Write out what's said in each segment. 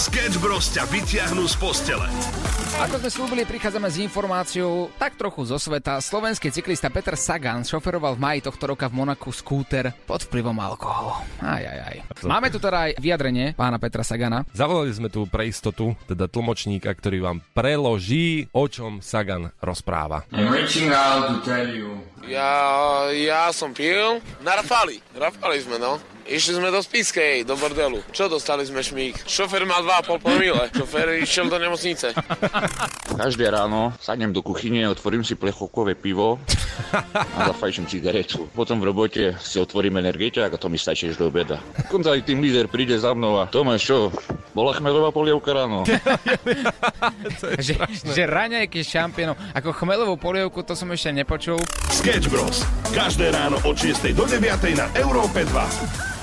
Sketch Bros ťa vyťahnú z postele. Ako sme slúbili, prichádzame s informáciou tak trochu zo sveta. Slovenský cyklista Peter Sagan šoferoval v maji tohto roka v Monaku skúter pod vplyvom alkoholu. Aj, aj, aj. Máme tu teda aj vyjadrenie pána Petra Sagana. Zavolali sme tu pre istotu, teda tlmočníka, ktorý vám preloží, o čom Sagan rozpráva. Ja, ja som pil na Rafali. Rafali sme, no. Išli sme do Spiskej, do bordelu. Čo dostali sme šmík? Šofer mal 2,5 promile. Šofer išiel do nemocnice. Každé ráno sadnem do kuchyne, otvorím si plechovkové pivo a zafajčím cigaretu. Potom v robote si otvorím energeťák a to mi stačí až do obeda. Konca aj tým líder príde za mnou a Tomáš, čo, bola chmelová polievka ráno? že, že raňajky s šampiónom. Ako chmelovú polievku, to som ešte nepočul. Sketch Bros. Každé ráno od 6 do 9 na Európe 2.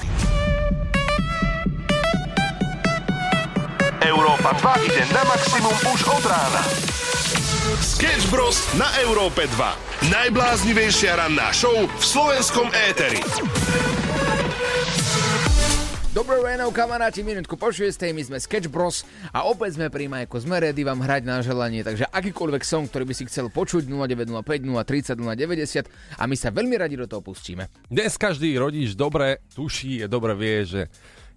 Európa 2 ide na maximum už od rána. Sketch Bros. na Európe 2. Najbláznivejšia ranná show v slovenskom éteri. Dobré ráno, kamaráti, minútku po 6. My sme Sketch Bros. A opäť sme pri Majku. Sme ready vám hrať na želanie, takže akýkoľvek song, ktorý by si chcel počuť 0905 030 090 a my sa veľmi radi do toho pustíme. Dnes každý rodič dobre tuší, dobre vie, že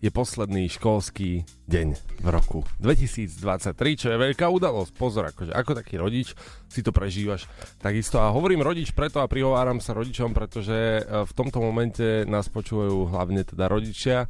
je posledný školský deň v roku 2023, čo je veľká udalosť. Pozor, akože ako taký rodič si to prežívaš takisto. A hovorím rodič preto a prihováram sa rodičom, pretože e, v tomto momente nás počúvajú hlavne teda rodičia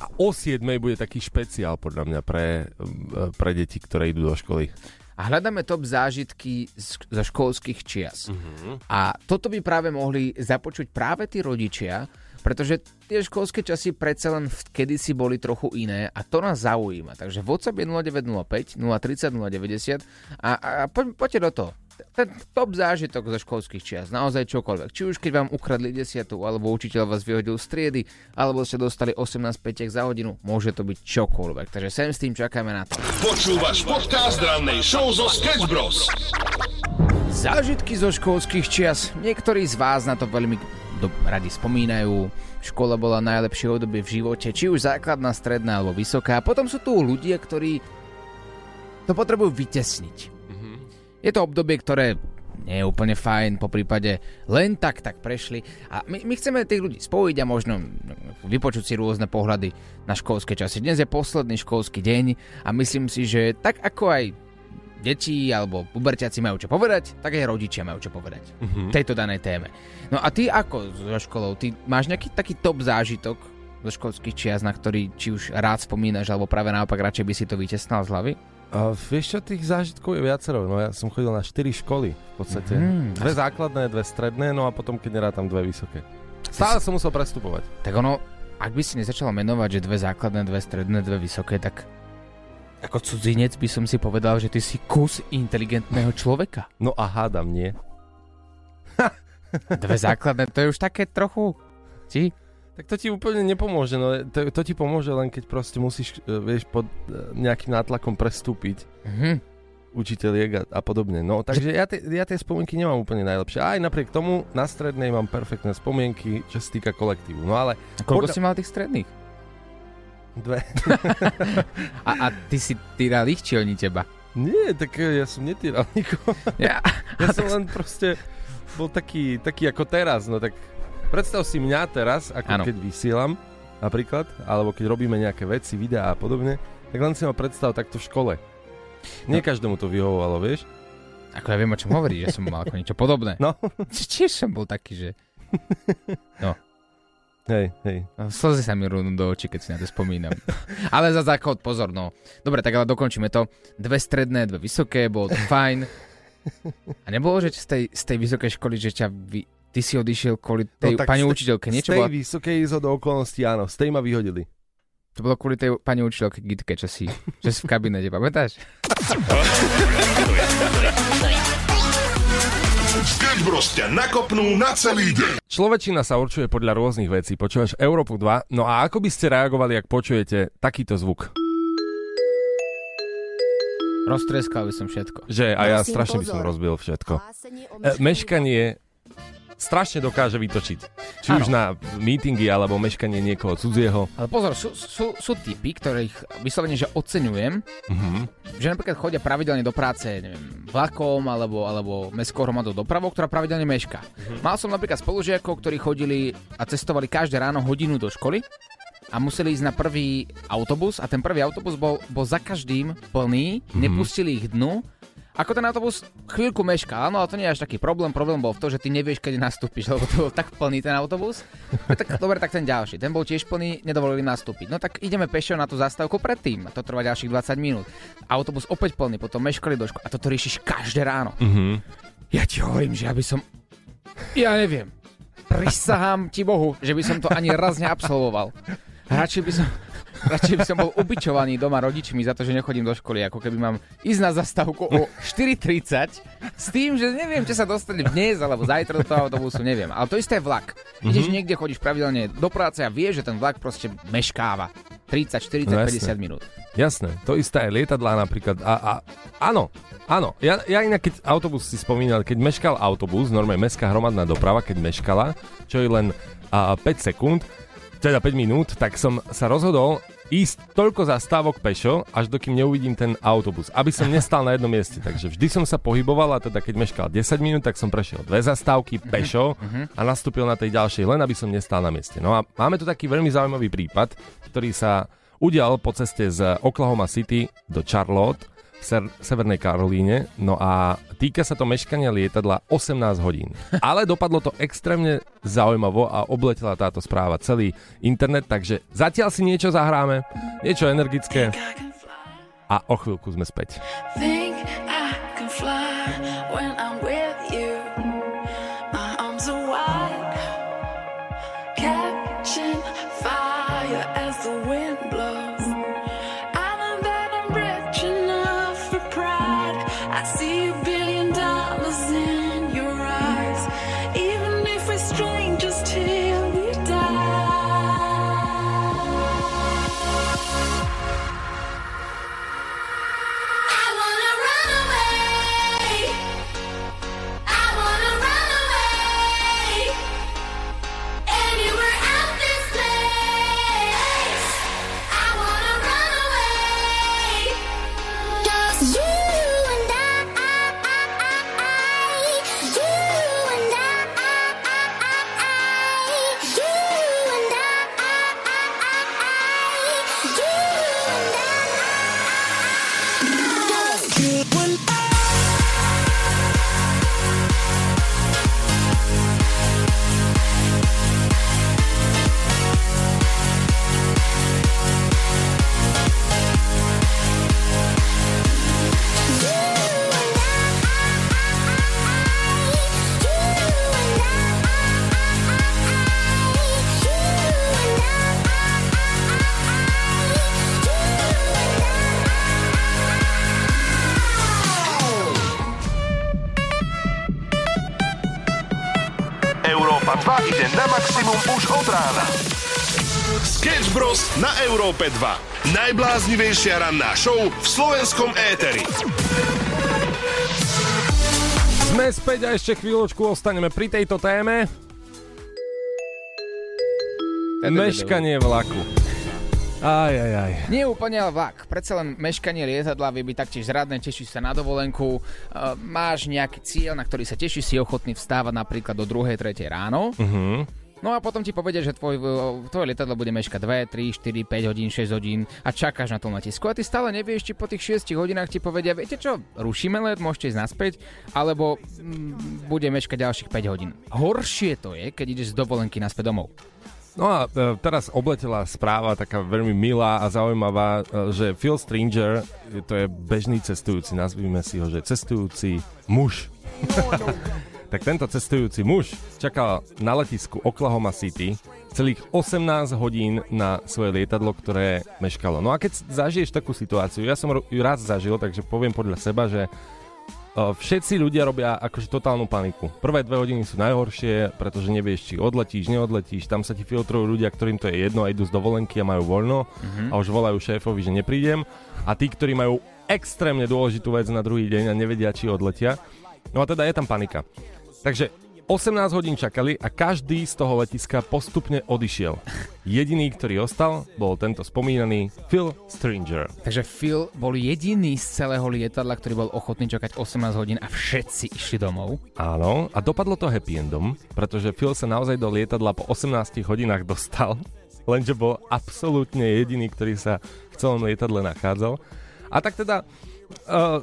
a o 7 bude taký špeciál podľa mňa pre, e, pre deti, ktoré idú do školy a hľadáme top zážitky zo školských čias. Uh-huh. A toto by práve mohli započuť práve tí rodičia, pretože tie školské časy predsa len kedysi boli trochu iné a to nás zaujíma. Takže WhatsApp je 0905 030 090 a, a po, poďte do toho. Ten top zážitok zo školských čias, naozaj čokoľvek. Či už keď vám ukradli desiatu, alebo učiteľ vás vyhodil z triedy, alebo ste dostali 18 petek za hodinu, môže to byť čokoľvek. Takže sem s tým čakáme na to. Počúvaš podcast rannej show zo Sketch Bros. Zážitky zo školských čias. Niektorí z vás na to veľmi do, radi spomínajú. Škola bola najlepšie obdobie v živote, či už základná, stredná alebo vysoká. A potom sú tu ľudia, ktorí to potrebujú vytesniť. Mm-hmm. Je to obdobie, ktoré nie je úplne fajn, po prípade len tak, tak prešli. A my, my chceme tých ľudí spojiť a možno vypočuť si rôzne pohľady na školské časy. Dnes je posledný školský deň a myslím si, že tak ako aj deti alebo puberťaci majú čo povedať, tak aj rodičia majú čo povedať uh-huh. tejto danej téme. No a ty ako so školou? Ty máš nejaký taký top zážitok zo školských čias, na ktorý či už rád spomínaš, alebo práve naopak radšej by si to vytesnal z hlavy? A vieš čo, tých zážitkov je viacero. No ja som chodil na 4 školy v podstate. Mm, dve základné, dve stredné, no a potom keď tam dve vysoké. Stále som musel prestupovať. Tak ono, ak by si nezačal menovať, že dve základné, dve stredné, dve vysoké, tak ako cudzinec by som si povedal, že ty si kus inteligentného človeka. No a hádam, nie? Dve základné, to je už také trochu... Ti? Tak to ti úplne nepomôže, no to, to ti pomôže len keď proste musíš, e, vieš, pod e, nejakým nátlakom prestúpiť. Mm-hmm. učiteľiek a, a podobne. No, takže ja, te, ja tie spomienky nemám úplne najlepšie. Aj napriek tomu na strednej mám perfektné spomienky, čo sa týka kolektívu. No ale... A koľko podľa... si mal tých stredných? Dve. a, a ty si týral ich, či oni teba? Nie, tak ja som netýral nikoho. Ja, ja som len proste bol taký, taký ako teraz, no tak predstav si mňa teraz, ako ano. keď vysielam napríklad, alebo keď robíme nejaké veci, videá a podobne, tak len si ma predstav takto v škole. Nie no. každému to vyhovovalo, vieš? Ako ja viem, o čom hovorí, že som mal ako niečo podobné. No. Tiež som bol taký, že... No. Hej, hej. Slzy sa mi rúnú do očí, keď si na to spomínam. ale za záchod, pozor, no. Dobre, tak ale dokončíme to. Dve stredné, dve vysoké, bolo to fajn. A nebolo, že z tej, z tej vysokej školy, že ťa vy, ty si odišiel kvôli no tej no, pani učiteľke, niečo Z tej bola... vysokej zo do okolností, áno, z tej ma vyhodili. To bolo kvôli tej pani učiteľke Gitke, čo si, čo si v kabinete, pamätáš? Sketch Bros ťa nakopnú na celý deň. Človečina sa určuje podľa rôznych vecí. Počúvaš Európu 2, no a ako by ste reagovali, ak počujete takýto zvuk? Roztreskal by som všetko. Že, a ja strašne by som rozbil všetko. E, meškanie strašne dokáže vytočiť. Či už na meetingy, alebo meškanie niekoho cudzieho. Ale pozor, sú, sú, sú typy, ktorých vyslovene, že oceňujem, Mhm. že napríklad chodia pravidelne do práce, neviem, vlakom alebo, alebo mestskou hromadou dopravou, ktorá pravidelne mešká. Mal som napríklad spolužiakov, ktorí chodili a cestovali každé ráno hodinu do školy a museli ísť na prvý autobus a ten prvý autobus bol, bol za každým plný, nepustili ich dnu. Ako ten autobus chvíľku mešká, áno, ale to nie je až taký problém. Problém bol v tom, že ty nevieš, kedy nastúpiš, lebo to bol tak plný ten autobus. No tak dobre, tak ten ďalší. Ten bol tiež plný, nedovolili nastúpiť. No tak ideme pešo na tú zastávku predtým. A to trvá ďalších 20 minút. Autobus opäť plný, potom meškali do školy. A toto riešiš každé ráno. Mhm. Ja ti hovorím, že ja by som... Ja neviem. Prisahám ti Bohu, že by som to ani raz neabsolvoval. Radšej by som... Radšej by som bol ubičovaný doma rodičmi za to, že nechodím do školy, ako keby mám ísť na zastávku o 4.30 s tým, že neviem, či sa dostane dnes alebo zajtra do toho autobusu, neviem. Ale to isté je vlak. Ideš niekde, chodíš pravidelne do práce a vieš, že ten vlak proste meškáva. 30, 40, No jasné. 50 minút. Jasné, to isté aj lietadlá napríklad. A, a áno, áno. Ja, ja inak, keď autobus si spomínal, keď meškal autobus, normálne mestská hromadná doprava, keď meškala, čo je len a, 5 sekúnd, teda 5 minút, tak som sa rozhodol ísť toľko zastávok pešo, až dokým neuvidím ten autobus, aby som nestal na jednom mieste. Takže vždy som sa pohyboval a teda keď meškal 10 minút, tak som prešiel dve zastávky pešo a nastúpil na tej ďalšej, len aby som nestal na mieste. No a máme tu taký veľmi zaujímavý prípad, ktorý sa udial po ceste z Oklahoma City do Charlotte v ser- Severnej Karolíne. No a týka sa to meškania lietadla 18 hodín. Ale dopadlo to extrémne zaujímavo a obletela táto správa celý internet, takže zatiaľ si niečo zahráme, niečo energické a o chvíľku sme späť. Think Európe 2. Najbláznivejšia ranná show v slovenskom éteri. Sme späť a ešte chvíľočku ostaneme pri tejto téme. Meškanie vlaku. Aj, aj, aj. Nie úplne ale vlak. Predsa len meškanie lietadla vie byť taktiež zradné, tešíš sa na dovolenku, uh, máš nejaký cieľ, na ktorý sa tešíš, si ochotný vstávať napríklad do 2. 3. ráno. Uh-huh. No a potom ti povedia, že tvoj, tvoje lietadlo bude meškať 2, 3, 4, 5 hodín, 6 hodín a čakáš na tom letisku. A ty stále nevieš, či po tých 6 hodinách ti povedia, viete čo, rušíme let, môžete ísť naspäť, alebo mm, bude meškať ďalších 5 hodín. Horšie to je, keď ideš z dovolenky naspäť domov. No a e, teraz obletela správa taká veľmi milá a zaujímavá, e, že Phil Stringer, e, to je bežný cestujúci, nazvime si ho, že cestujúci muž. tak tento cestujúci muž čakal na letisku Oklahoma City celých 18 hodín na svoje lietadlo, ktoré meškalo. No a keď zažiješ takú situáciu, ja som ju raz zažil, takže poviem podľa seba, že všetci ľudia robia akože totálnu paniku. Prvé dve hodiny sú najhoršie, pretože nevieš, či odletíš, neodletíš. Tam sa ti filtrujú ľudia, ktorým to je jedno a idú z dovolenky a majú voľno a už volajú šéfovi, že neprídem. A tí, ktorí majú extrémne dôležitú vec na druhý deň a nevedia, či odletia. No a teda je tam panika. Takže 18 hodín čakali a každý z toho letiska postupne odišiel. Jediný, ktorý ostal, bol tento spomínaný Phil Stringer. Takže Phil bol jediný z celého lietadla, ktorý bol ochotný čakať 18 hodín a všetci išli domov. Áno, a dopadlo to happy endom, pretože Phil sa naozaj do lietadla po 18 hodinách dostal, lenže bol absolútne jediný, ktorý sa v celom lietadle nachádzal. A tak teda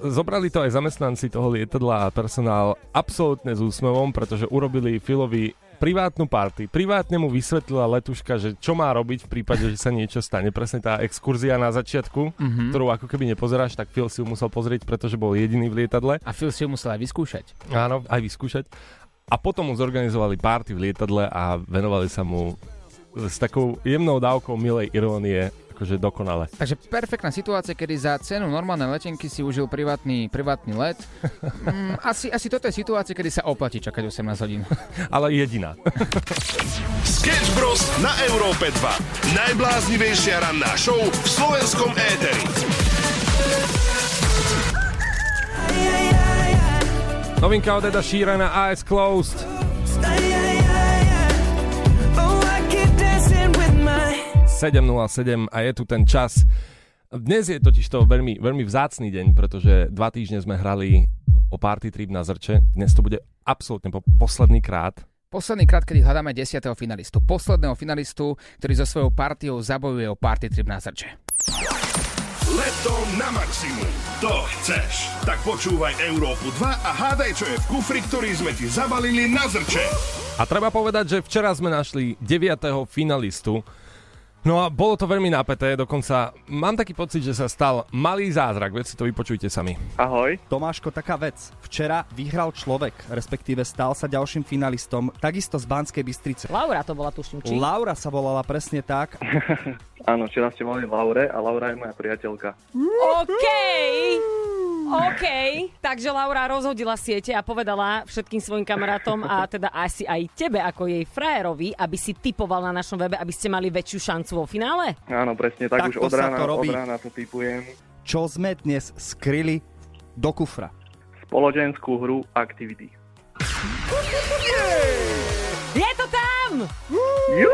zobrali to aj zamestnanci toho lietadla a personál absolútne s úsmevom, pretože urobili Filovi privátnu party. Privátne mu vysvetlila letuška, že čo má robiť v prípade, že sa niečo stane. Presne tá exkurzia na začiatku, mm-hmm. ktorú ako keby nepozeráš, tak Phil si ju musel pozrieť, pretože bol jediný v lietadle. A Phil si ju musel aj vyskúšať. Áno, aj vyskúšať. A potom mu zorganizovali party v lietadle a venovali sa mu s takou jemnou dávkou milej irónie akože dokonale. Takže perfektná situácia, kedy za cenu normálnej letenky si užil privátny, privátny let. Mm, asi, asi toto je situácia, kedy sa oplatí čakať 18 hodín. Ale jediná. Sketch Bros. na Európe 2. Najbláznivejšia ranná show v slovenskom éteri. Novinka od Eda Sheerana Eyes Closed. 7.07 a je tu ten čas. Dnes je totiž to veľmi, veľmi vzácný deň, pretože dva týždne sme hrali o party trip na Zrče. Dnes to bude absolútne po posledný krát. Posledný krát, kedy hľadáme 10. finalistu. Posledného finalistu, ktorý so svojou partiou zabojuje o party trip na Zrče. Leto na maximum. To chceš. Tak počúvaj Európu 2 a hádaj, čo je v kufri, ktorý sme ti zabalili na zrče. A treba povedať, že včera sme našli 9. finalistu. No a bolo to veľmi napäté, dokonca mám taký pocit, že sa stal malý zázrak, veď si to vypočujte sami. Ahoj. Tomáško, taká vec. Včera vyhral človek, respektíve stal sa ďalším finalistom, takisto z Banskej Bystrice. Laura to bola, tuším, či? Laura sa volala presne tak. Áno, včera ste mali Laure a Laura je moja priateľka. OK! OK, takže Laura rozhodila siete a povedala všetkým svojim kamarátom a teda asi aj tebe ako jej frajerovi, aby si typoval na našom webe, aby ste mali väčšiu šancu vo finále? Áno, presne, tak Takto už od rána, to robí. od rána to typujem. Čo sme dnes skryli do kufra? Spoločenskú hru Activity. Je to tam! Jú!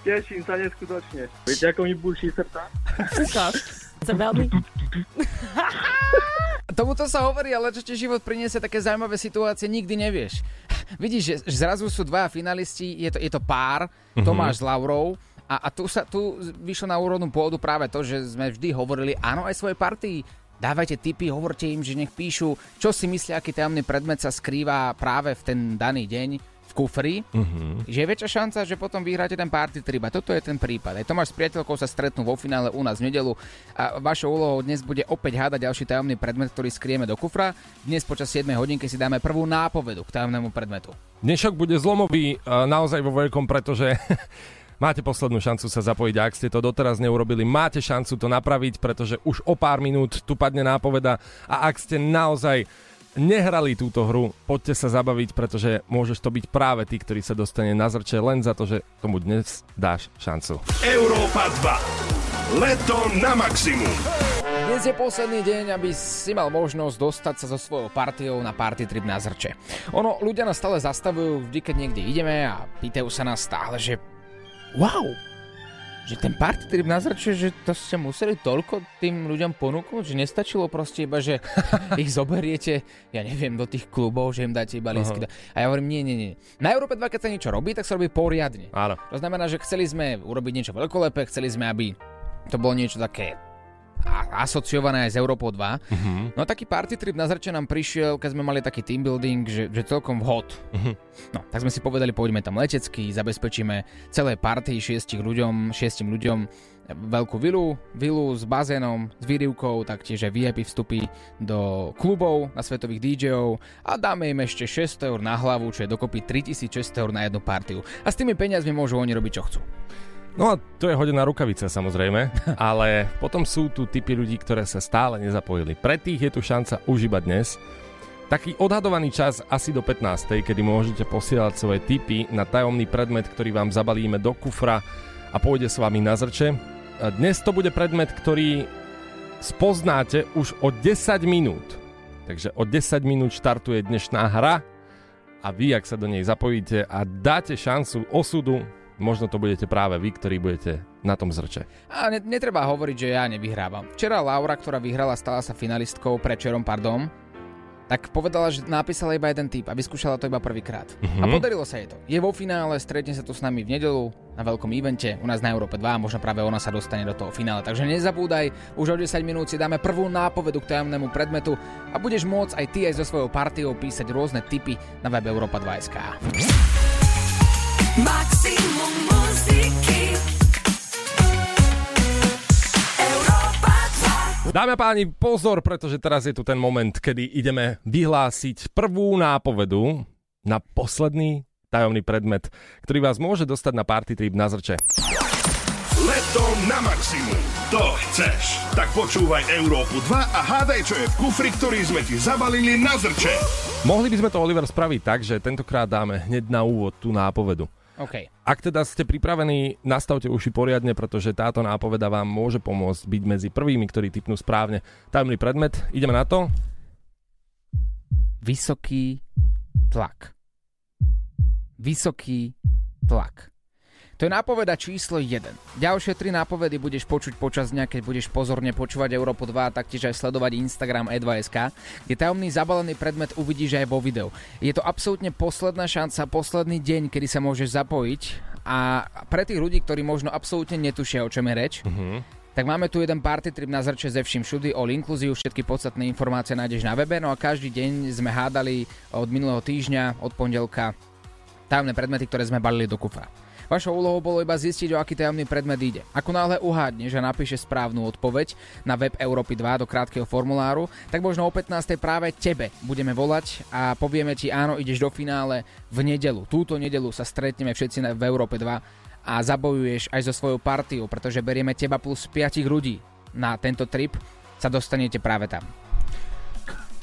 Teším sa neskutočne. Viete, ako mi buší srdca? Ukáž. Chce veľmi. Tomuto sa hovorí, ale čo ti život priniesie také zaujímavé situácie, nikdy nevieš. Vidíš, že zrazu sú dva finalisti, je to, je to pár, Mhm. Tomáš s Laurou, a, a tu, sa, tu vyšlo na úrodnú pôdu práve to, že sme vždy hovorili áno aj svojej partii. Dávajte tipy, hovorte im, že nech píšu, čo si myslia, aký tajomný predmet sa skrýva práve v ten daný deň v kufri, Mhm. že je väčšia šanca, že potom vyhráte ten party trip. A toto je ten prípad. Aj Tomáš s priateľkou sa stretnú vo finále u nás v nedelu a vašou úlohou dnes bude opäť hádať ďalší tajomný predmet, ktorý skrieme do kufra. Dnes počas 7 hodinky si dáme prvú nápovedu k tajomnému predmetu. Dnešok bude zlomový naozaj vo veľkom, pretože máte poslednú šancu sa zapojiť. Ak ste to doteraz neurobili, máte šancu to napraviť, pretože už o pár minút tu padne nápoveda a ak ste naozaj nehrali túto hru, poďte sa zabaviť, pretože môžeš to byť práve ty, ktorý sa dostane na zrče len za to, že tomu dnes dáš šancu. Európa 2. Leto na maximum. Dnes je posledný deň, aby si mal možnosť dostať sa so svojou partiou na party trip na zrče. Ono, ľudia nás stále zastavujú, vždy keď niekde ideme a pýtajú sa nás stále, že wow, že ten party trip na zrče, že to ste museli toľko tým ľuďom ponúknuť, že nestačilo proste iba, že ich zoberiete, ja neviem, do tých klubov, že im dáte iba lístky. A ja hovorím, nie, nie, nie. Na Európe 2, keď sa niečo robí, tak sa robí poriadne. Áno. To znamená, že chceli sme urobiť niečo veľkolepé, chceli sme, aby to bolo niečo také asociované aj s Európou 2. Mhm. No taký party trip na zrče nám prišiel, keď sme mali taký team building, že, že celkom vhod. Mhm. No, tak sme si povedali, pôjdeme tam letecky, zabezpečíme celé party šiestich ľuďom, šiestim ľuďom veľkú vilu, vilu s bazénom, s výrivkou, taktiež aj VIP vstupy do klubov na svetových DJov a dáme im ešte 600 eur na hlavu, čo je dokopy 3600 eur na jednu partiu. A s tými peniazmi môžu oni robiť, čo chcú. No a to je hodená rukavica samozrejme, ale potom sú tu typy ľudí, ktoré sa stále nezapojili. Pre tých je tu šanca už iba dnes. Taký odhadovaný čas asi do 15. kedy môžete posielať svoje tipy na tajomný predmet, ktorý vám zabalíme do kufra a pôjde s vami na zrče. Dnes to bude predmet, ktorý spoznáte už o 10 minút. Takže o 10 minút štartuje dnešná hra a vy, ak sa do nej zapojíte a dáte šancu osudu, možno to budete práve vy, ktorí budete na tom zrče. A ne, netreba hovoriť, že ja nevyhrávam. Včera Laura, ktorá vyhrala, stala sa finalistkou, prečerom, pardon, tak povedala, že napísala iba jeden typ a vyskúšala to iba prvýkrát. Mhm. A podarilo sa jej to. Je vo finále, stretne sa tu s nami v nedelu na veľkom evente u nás na Európe 2 a možno práve ona sa dostane do toho finále. Takže nezabúdaj, už o 10 minút si dáme prvú nápovedu k tajomnému predmetu a budeš môcť aj ty aj so svojou partiou písať rôzne tipy na web Europa 2.sk. Maximum muziky Európa 2 Dámy a páni, pozor, pretože teraz je tu ten moment, kedy ideme vyhlásiť prvú nápovedu na posledný tajomný predmet, ktorý vás môže dostať na party trip na zrče. Leto na maximum. To chceš. Tak počúvaj Európu 2 a hádaj, čo je v kufri, ktorý sme ti zabalili na zrče. Mohli by sme to, Oliver, spraviť tak, že tentokrát dáme hneď na úvod tú nápovedu. OK. Ak teda ste pripravení, nastavte uši poriadne, pretože táto nápoveda vám môže pomôcť byť medzi prvými, ktorí typnú správne tajomný predmet. Ideme na to? Vysoký tlak. Vysoký tlak. To je nápoveda číslo 1. Ďalšie tri nápovedy budeš počuť počas dňa, keď budeš pozorne počúvať Európu 2 a taktiež aj sledovať Instagram e2.sk, kde tajomný zabalený predmet uvidíš aj vo videu. Je to absolútne posledná šanca, posledný deň, kedy sa môžeš zapojiť a pre tých ľudí, ktorí možno absolútne netušia, o čom je reč, tak máme tu jeden party trip na zrče ze vším všudy, all inclusive, všetky podstatné informácie nájdeš na webe, no a každý deň sme hádali od minulého týždňa, od pondelka, tajomné predmety, ktoré sme balili do kufra. Vašou úlohou bolo iba zistiť, o aký tajomný predmet ide. Ako náhle uhádneš a napíšeš správnu odpoveď na web Európy 2 do krátkeho formuláru, tak možno o 15. práve tebe budeme volať a povieme ti, áno, ideš do finále v nedelu. Túto nedelu sa stretneme všetci v Európe 2 a zabojuješ aj so svojou partiou, pretože berieme teba plus 5 ľudí na tento trip, sa dostanete práve tam.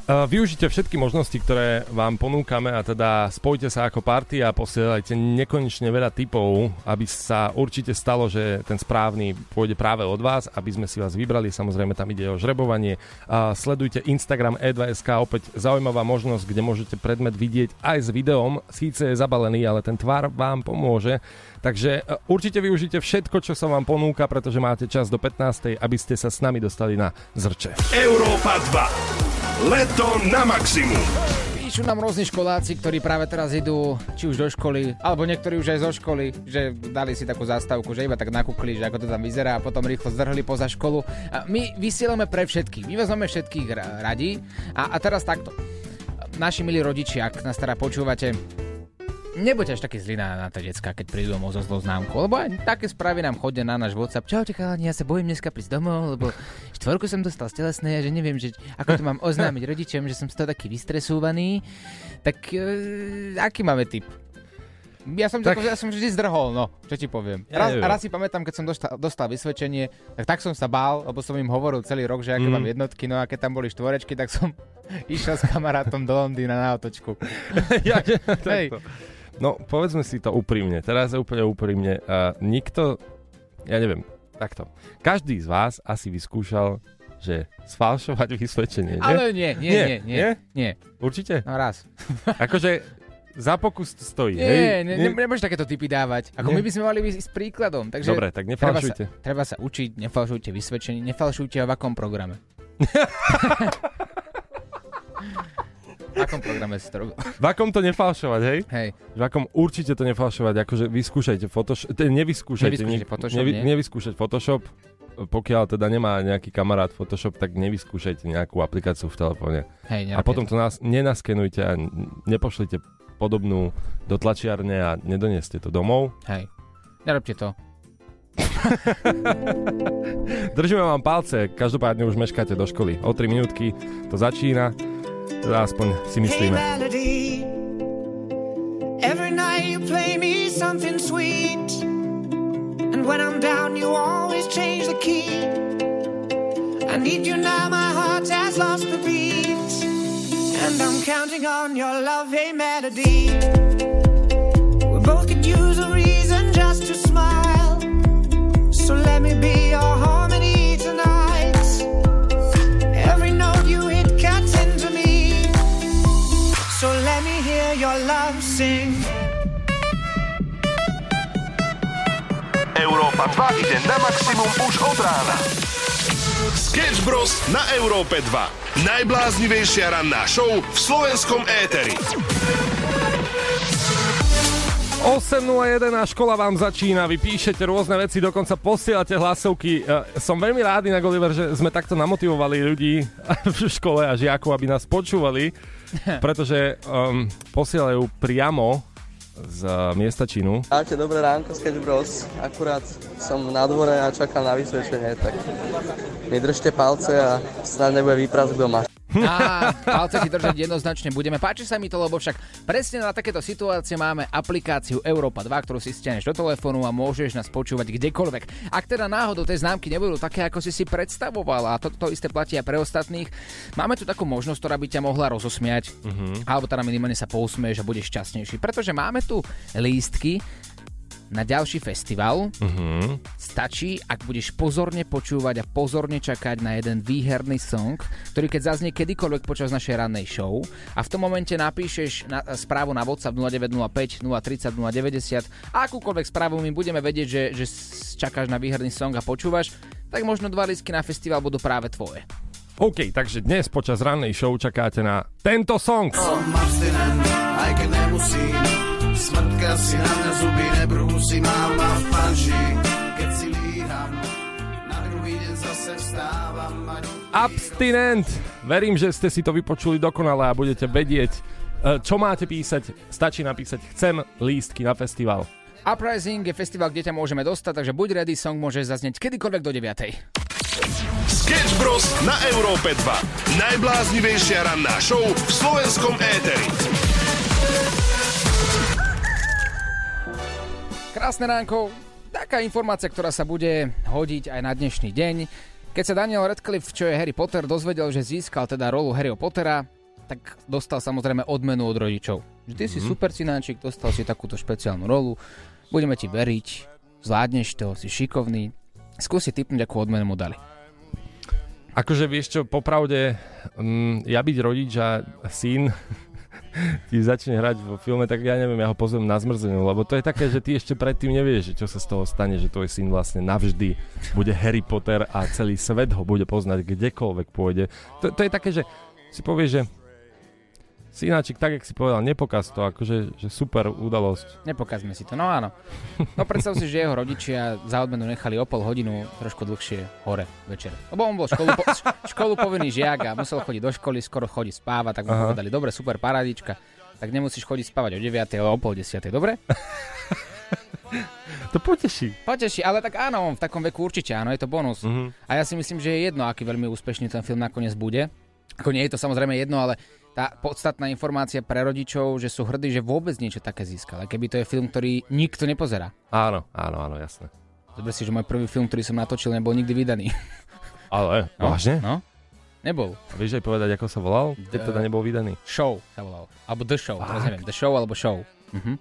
Uh, využite všetky možnosti, ktoré vám ponúkame a teda spojte sa ako party a posielajte nekonečne veľa typov, aby sa určite stalo, že ten správny pôjde práve od vás, aby sme si vás vybrali. Samozrejme tam ide o žrebovanie. Uh, sledujte Instagram e2.sk, opäť zaujímavá možnosť, kde môžete predmet vidieť aj s videom. Síce je zabalený, ale ten tvar vám pomôže. Takže uh, určite využite všetko, čo sa vám ponúka, pretože máte čas do 15. aby ste sa s nami dostali na zrče. Európa 2. Leto na maximum. Píšu nám rôzni školáci, ktorí práve teraz idú či už do školy, alebo niektorí už aj zo školy, že dali si takú zástavku, že iba tak nakúkli, že ako to tam vyzerá a potom rýchlo zdrhli poza školu. My vysielame pre všetkých, máme všetkých ra- radi. A, a teraz takto. Naši milí rodičia, ak nás teda počúvate, Nebuďte až taký zlý na, na tie decka, keď prídu domov so zlou známkou, lebo aj také správy nám chodia na náš WhatsApp. Čaute chalani, ja sa bojím dneska prísť domov, lebo štvorku som dostal z telesnej a že neviem, že ako to mám oznámiť rodičom, že som z toho taký vystresúvaný. Tak e, aký máme tip? Ja som, Tak- ja som vždy zdrhol, no, čo ti poviem. Ja raz, neviem. raz si pamätám, keď som dostal, dostal vysvedčenie, tak, tak som sa bál, lebo som im hovoril celý rok, že aké Mm. mám jednotky, no a keď tam boli štvorečky, tak som išiel s kamarátom do Londýna na otočku. ja, Hej. No, povedzme si to úprimne. Teraz je úplne úprimne. Uh, nikto, ja neviem, takto. Každý z vás asi vyskúšal, že sfalšovať vysvedčenie, nie? Ale nie, nie, nie, nie, nie. nie. Určite? No raz. Akože za pokus to stojí, Nie, hej? ne, ne, nemôžeš takéto typy dávať. Ako Nie. my by sme mali ísť s príkladom. Takže Dobre, tak nefalšujte. Treba sa, treba sa učiť, nefalšujte vysvedčenie, nefalšujte v akom programe. v akom programe si to robil? V akom to nefalšovať, hej? Hej. V akom určite to nefalšovať, akože vyskúšajte Photoshop, te, nevyskúšajte, Nevyskúšajte ne- Photoshop, nevy, nie? nevyskúšať Photoshop, pokiaľ teda nemá nejaký kamarát Photoshop, tak nevyskúšajte nejakú aplikáciu v telefóne. Hej, a potom to nás nenaskenujte a nepošlite podobnú do tlačiarne a nedoneste to domov. Hej. Nerobte to. Držíme vám palce, každopádne už meškáte do školy. O 3 minútky to začína, aspoň si Hey myslíme. melody, every night you play me something sweet, and when I'm down you always change the key. I need you now, my heart has lost the beat, and I'm counting on your love, hey melody. 2 ide na maximum už od rána. Sketch Bros. na Európe 2. Najbláznivejšia ranná show v slovenskom éteri. 8.01 a škola vám začína, vy píšete rôzne veci, dokonca posielate hlasovky. E, Som veľmi rád inak, Oliver, že sme takto namotivovali ľudí v škole a žiakov, aby nás počúvali, pretože um, posielajú priamo z uh, miesta činu. Ahojte, dobré ránko, Sketch Bros. Akurát som na dvore a čakám na vysvedčenie, tak mi držte palce a snad nebude výpras, kto má. Á, palce ti držať jednoznačne budeme. Páči sa mi to, lebo však presne na takéto situácie máme aplikáciu Európa 2, ktorú si stiahneš do telefónu a môžeš nás počúvať kdekoľvek. Ak teda náhodou tie známky nebudú také, ako si si predstavoval a to, to isté platí aj pre ostatných, máme tu takú možnosť, ktorá by ťa mohla rozosmiať, Mhm. alebo teda minimálne sa pousmieš a budeš šťastnejší, pretože máme tu lístky na ďalší festival. Mhm. Stačí, ak budeš pozorne počúvať a pozorne čakať na jeden výherný song, ktorý keď zaznie kedykoľvek počas našej rannej show a v tom momente napíšeš na, správu na WhatsApp 0905 030 090 a akúkoľvek správu my budeme vedieť, že, že čakáš na výherný song a počúvaš, tak možno dva lístky na festival budú práve tvoje. OK, takže dnes počas rannej show čakáte na tento song. Som abstinent, aj keď nemusím Smrtka si na mňa zuby nebrúsi Mám ma v panži, keď si líham Na druhý deň zase vstávam Abstinent. Verím, že ste si to vypočuli dokonale a budete vedieť, e, čo máte písať. Stačí napísať chcem lístky na festival. Uprising je festival, kde ťa môžeme dostať, takže buď ready, song môže zaznieť kedykoľvek do 9. Sketch Bros. na Európe 2. Najbláznivejšia ranná show v slovenskom éteri. Krásne ránko, taká informácia, ktorá sa bude hodiť aj na dnešný deň. Keď sa Daniel Radcliffe, čo je Harry Potter, dozvedel, že získal teda rolu Harryho Pottera, tak dostal samozrejme odmenu od rodičov. Že ty si Mhm. super synáčik, dostal si takúto špeciálnu rolu, budeme ti veriť, zvládneš to, si šikovný. Skúsi typnúť, akú odmenu mu dali. Akože vieš čo, popravde, mm, ja byť rodič a syn ti začne hrať vo filme, tak ja neviem, ja ho pozvem na zmrzenú, lebo to je také, že ty ešte predtým nevieš, čo sa z toho stane, že tvoj syn vlastne navždy bude Harry Potter a celý svet ho bude poznať kdekoľvek pôjde. To, to je také, že si povieš, že synáčik, tak jak si povedal, nepokaz to, akože že super udalosť. Nepokazme si to, no áno. No predstav si, že jeho rodičia za odmenu nechali o pol hodinu trošku dlhšie hore večer. Lebo on bol školu, po, školu povinný žiak a musel chodiť do školy, skoro chodí spávať, tak mu Aha. povedali, dobre, super, parádička, tak nemusíš chodiť spávať o 9, ale o pol 10, dobre? To poteší. Poteší, ale tak áno, v takom veku určite áno, je to bonus. Mhm. A ja si myslím, že je jedno, aký veľmi úspešný ten film nakoniec bude. Ako nie je to samozrejme jedno, ale tá podstatná informácia pre rodičov, že sú hrdí, že vôbec niečo také získal. Aj keby to je film, ktorý nikto nepozerá. Áno, áno, áno, jasné. Zober si, že môj prvý film, ktorý som natočil, nebol nikdy vydaný. Ale, No, vážne? No, nebol. A vieš aj povedať, ako sa volal, keď teda nebol vydaný? Show sa volal. Alebo The Show, teraz neviem. The Show alebo Show. Mhm.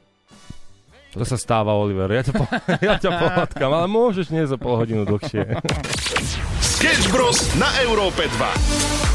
To sa stáva, Oliver. Ja ťa, po, ja ťa pohľadkam, ale môžeš nie za pol hodinu dlhšie. Sketch Bros. na Európe 2.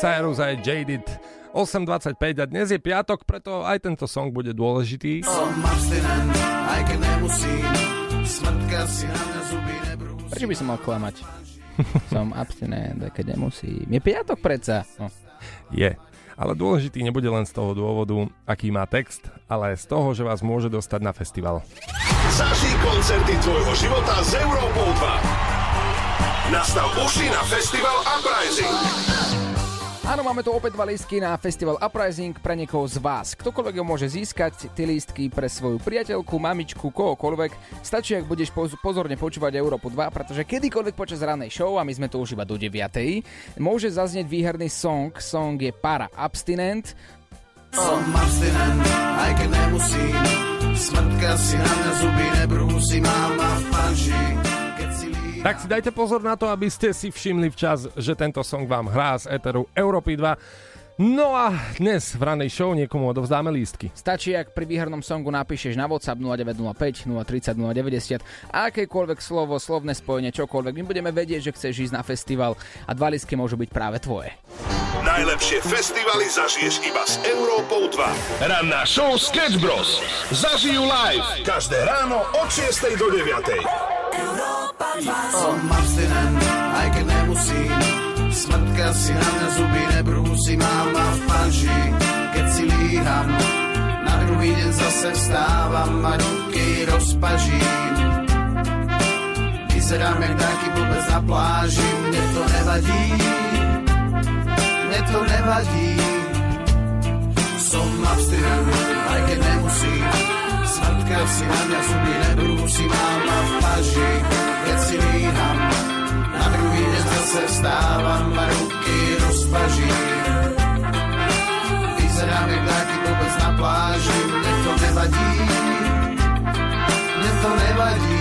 Cyrus aj Jaded 8.25 a dnes je piatok, preto aj tento song bude dôležitý. Prečo by som mal klamať? Som abstinent, aj keď nemusím. Je piatok predsa. No. Je. Ale dôležitý nebude len z toho dôvodu, aký má text, ale aj z toho, že vás môže dostať na festival. Zažij koncerty tvojho života s Európou 2. Nastav uši na festival Uprising. Áno, máme tu opäť dva lístky na festival Uprising pre niekoho z vás. Ktokoľvek ho môže získať, tie lístky pre svoju priateľku, mamičku, kohokoľvek. Stačí, ak budeš poz- pozorne počúvať Európu 2, pretože kedykoľvek počas ranej show, a my sme tu už iba do 9. môže zaznieť výherný song. Song je Para Abstinent. Som abstinent, aj keď nemusím. Smrtka si na mňa zuby nebrúsi, mám v panži. Tak si dajte pozor na to, aby ste si všimli včas, že tento song vám hrá z Eteru Európy 2. No a dnes v ranej show niekomu odovzdáme lístky. Stačí, ak pri výhernom songu napíšeš na WhatsApp 0905 030 090 a akékoľvek slovo, slovné spojenie, čokoľvek. My budeme vedieť, že chceš ísť na festival a dva lístky môžu byť práve tvoje. Najlepšie festivaly zažiješ iba s Európou 2. Ranná show Sketch Bros. Zažijú live každé ráno od 6 do 9. som abstinent, aj keď nemusím. Smrtka si na mňa zuby nebrúsi, mám v panži. Keď si líham, na druhý deň zase vstávam a ruky rozpažím. Vyzerám jak taký blbec na pláži, mne to nevadí, mne to nevadí. Som abstinent, aj keď nemusím. Smrtka si na mňa zuby nebrúsi, zase vstávam a ruky rozpažím. Vyzerám jak taký blbec na pláži, mne to nevadí, mne to nevadí,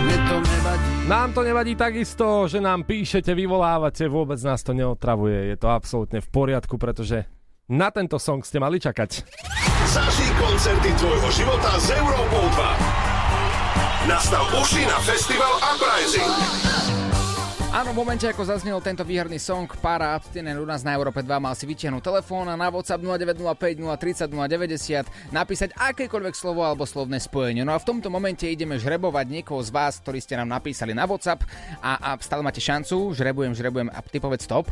mne to nevadí. Nám to nevadí takisto, že nám píšete, vyvolávate, vôbec nás to neotravuje. Je to absolútne v poriadku, pretože na tento song ste mali čakať. Zažij koncerty tvojho života s Európou 2. Nastav uši na festival Uprising. Áno, v momente, ako zaznel tento výherný song Para Abstinent u nás na Európe 2, mal si vytiahnuť telefón a na WhatsApp 0905 030 090 napísať akékoľvek slovo alebo slovné spojenie. No a v tomto momente ideme žrebovať niekoho z vás, ktorí ste nám napísali na WhatsApp a, a stále máte šancu. Žrebujem, žrebujem a ty povedz stop.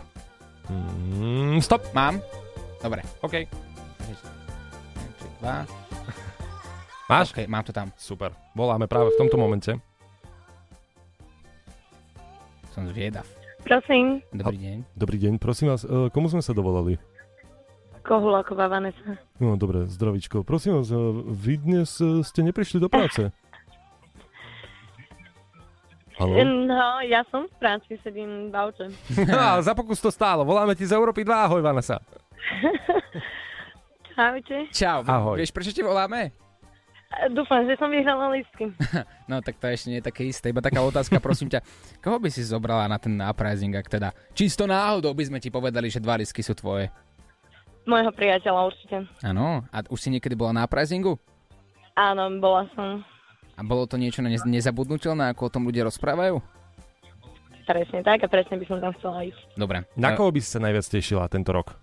Mm, stop. Mám? Dobre. OK. 2. Máš? OK, mám to tam. Super. Voláme práve v tomto momente. Som zviedavý. Prosím, Dobrý deň. Dobrý deň, prosím vás, e, komu sme sa dovolali? Kohuláková Vanessa. No dobre, zdravíčko. Prosím vás, e, vy dnes e, ste neprišli do práce? Haló? No, ja som v práci, sedím v aute. Ale za pokus to stálo. Voláme ti z Európy 2. Ahoj, Vanessa. Čaute. Čau. Ahoj. Vieš, prečo ti voláme? Dúfam, že som vyhrala listky. No tak to ešte nie je také isté, iba taká otázka, prosím ťa. Koho by si zobrala na ten uprising, ak teda čisto náhodou by sme ti povedali, že dva lístky sú tvoje? Môjho priateľa určite. Áno, a už si niekedy bola na uprisingu? Áno, bola som. A bolo to niečo nez- nezabudnutelné, ako o tom ľudia rozprávajú? Presne tak a presne by som tam chcela ísť. Dobre. Na koho by si sa najviac tešila tento rok?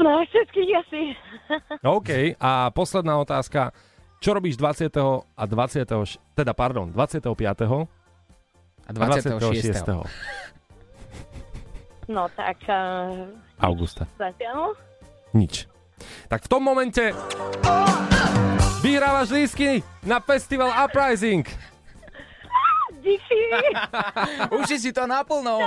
Na všetkých asi. OK, a posledná otázka. Čo robíš 20. a 20. š- teda pardon, 25. A 26. No tak, uh, augusta. zatiaľ. Nič. Tak v tom momente vyhrávaš lístky na festival Uprising. Díky. Už si to naplno.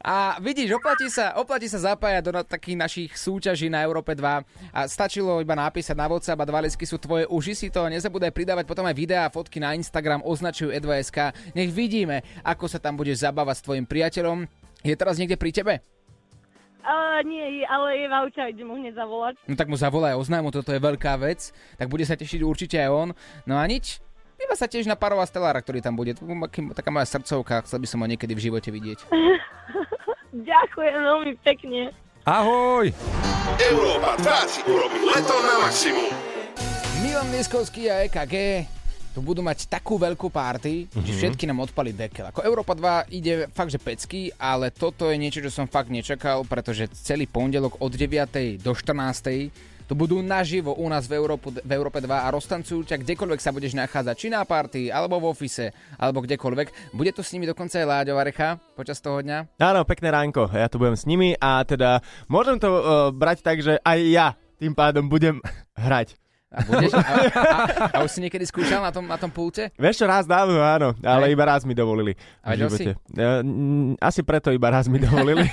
A vidíš, oplatí sa, oplatí sa zapájať do takých našich súťaží na Európe 2 a stačilo iba napísať na WhatsApp a dva lístky sú tvoje. Uži si to, nezabudaj pridávať potom aj videá a fotky na Instagram, označujú E2SK. Nech vidíme, ako sa tam budeš zabávať s tvojim priateľom. Je teraz niekde pri tebe? Uh, nie, ale je v aute a idem mu hneď zavolať. No tak mu zavolaj, oznaj mu, toto je veľká vec, tak bude sa tešiť určite aj on. No a nič, iba sa tiež na Parova Stellára, ktorý tam bude. Taká moja srdcovka, chcel by som ho niekedy v živote vidieť. Ďakujem veľmi pekne. Ahoj! Európa 2 ti urobí leto na maximum. Milan Lieskovský a EKG. tu budú mať takú veľkú party, mm-hmm. že všetky nám odpali dekel. Ako Európa 2 ide fakt, že pecky, ale toto je niečo, čo som fakt nečakal, pretože celý pondelok od 9. do 14. to budú naživo u nás v, Európu, v Európe 2 a roztancujú ťa kdekoľvek sa budeš nachádzať, či na party, alebo v ofise, alebo kdekoľvek. Bude to s nimi dokonca aj Láďo Varecha počas toho dňa? Áno, pekné ránko, ja tu budem s nimi a teda môžem to uh, brať tak, že aj ja tým pádom budem hrať. A, budeš, a, a, a už si niekedy skúšal na tom, na tom pulte? Vieš čo, raz dávno, áno, ale Hej. iba raz mi dovolili. A vedel mm, asi preto iba raz mi dovolili.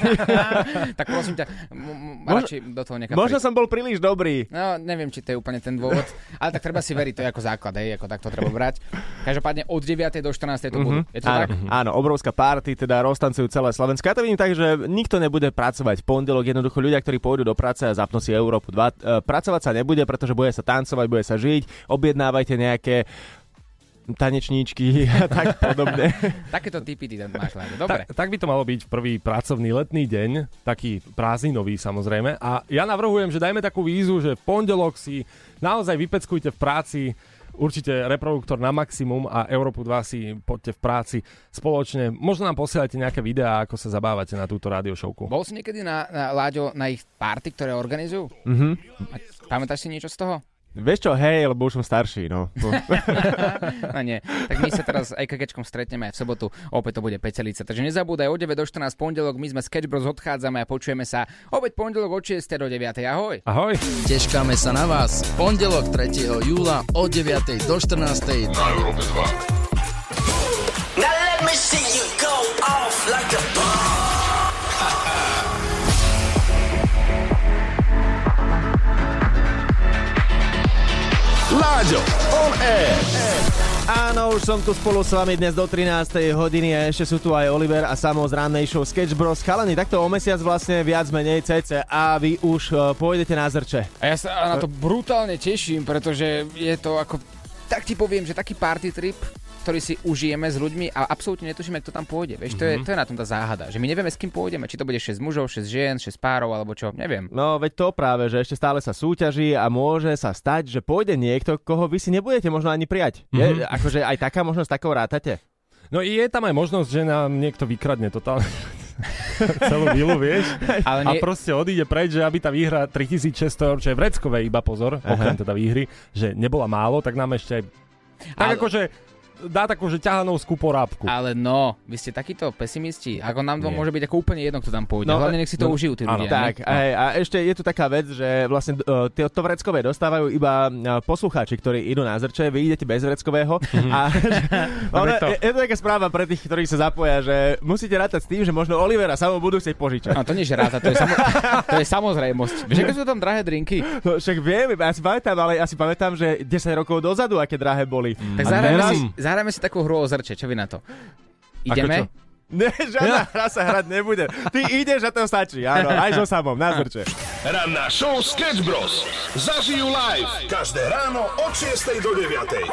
tak prosím ťa, m- m- Mož- do toho nechá Možno som bol príliš dobrý. No, neviem, či to je úplne ten dôvod, ale tak treba si veriť, to je ako základ, hej, ako tak to treba brať. Každopádne od 9. do 14. to budú. Je to áno, tak? áno, obrovská party, teda roztancujú celé Slovensko. Ja to vidím tak, že nikto nebude pracovať v pondelok, jednoducho ľudia, ktorí pôjdu do práce a zapnú si Európu 2. e, Pracovať sa nebude, pretože bude sa tancovať, bude sa žiť, objednávajte nejaké tanečníčky a tak podobne. Takéto typy ty tam máš, Láďo. Dobre. Tak, tak by to malo byť prvý pracovný letný deň, taký prázdninový samozrejme. A ja navrhujem, že dajme takú vízu, že v pondelok si naozaj vypeckujte v práci určite reproduktor na maximum a Európu 2 si poďte v práci spoločne. Možno nám posielajte nejaké videá, ako sa zabávate na túto radiošovku. Bol si niekedy na, na Láďo na ich party, ktoré organizujú? Mhm. A Pamätáš si niečo z toho? Vieš čo, hej, lebo už som starší, no. no nie. Tak my sa teraz aj kakečkom stretneme aj v sobotu. Opäť to bude Pecelica. Takže nezabúdaj, od 9 do 14 pondelok my sme Sketch Bros odchádzame a počujeme sa opäť pondelok od 6 do 9. Ahoj. Ahoj. Teškáme sa na vás. Pondelok 3. júla od 9. do 14. na Európe 2. Láďo, on air. Áno, už som tu spolu s vami dnes do 13. hodiny a ešte sú tu aj Oliver a Samo z rannej show Sketch Bros. Chalani, takto o mesiac vlastne viac menej cc a vy už uh, pôjdete na zrče. A ja sa na to brutálne teším, pretože je to ako... Tak ti poviem, že taký party trip, ktorý si užijeme s ľuďmi a absolútne netušíme, kto tam pôjde. Vieš, to, je, Mhm. to je na tom tá záhada, že my nevieme, s kým pôjdeme, či to bude 6 mužov, 6 žien, 6 párov alebo čo, neviem. No veď to práve, že ešte stále sa súťaží a môže sa stať, že pôjde niekto, koho vy si nebudete možno ani prijať. Je, Mhm. akože aj taká možnosť takou rátate? No je tam aj možnosť, že nám niekto vykradne totálne celú vilu, vieš? Ale A nie- proste odíde preč, že aby tá výhra 3600 eur, čo je vreckové iba pozor, Aha. okrem teda výhry, že nebola málo, tak nám ešte aj... Tak Ale- akože dá takú, že ťahanovskú porábku. Ale no, vy ste takíto pesimisti. Ako nám to Nie. môže byť ako úplne jedno, kto tam pôjde. No, Hlavne nech si to no, užijú tí áno. ľudia. Tak, ne? aj, a ešte je tu taká vec, že vlastne uh, tie to vreckové dostávajú iba uh, poslucháči, ktorí idú na zrče, vy idete bez vreckového. a ono, Veď to. je, je to taká správa pre tých, ktorí sa zapoja, že musíte rátať s tým, že možno Olivera samo budú chcieť požičať. No to nie, že ráta, to je, samo, to je samozrejmosť. Vieš, aké sú tam drahé drinky? No, však viem, ja si pamätám, ale ja si pamätám, že 10 rokov dozadu, aké drahé boli. Tak A zahrajme teraz- si, zahrajme si takú hru o zrče, čo vy na to? Ideme? Ne, žiadna hra sa hrať nebude. Ty ideš a to stačí, áno, aj so samom, na zrče. Ranná show Sketch Bros. Zažijú live každé ráno od 6 do 9.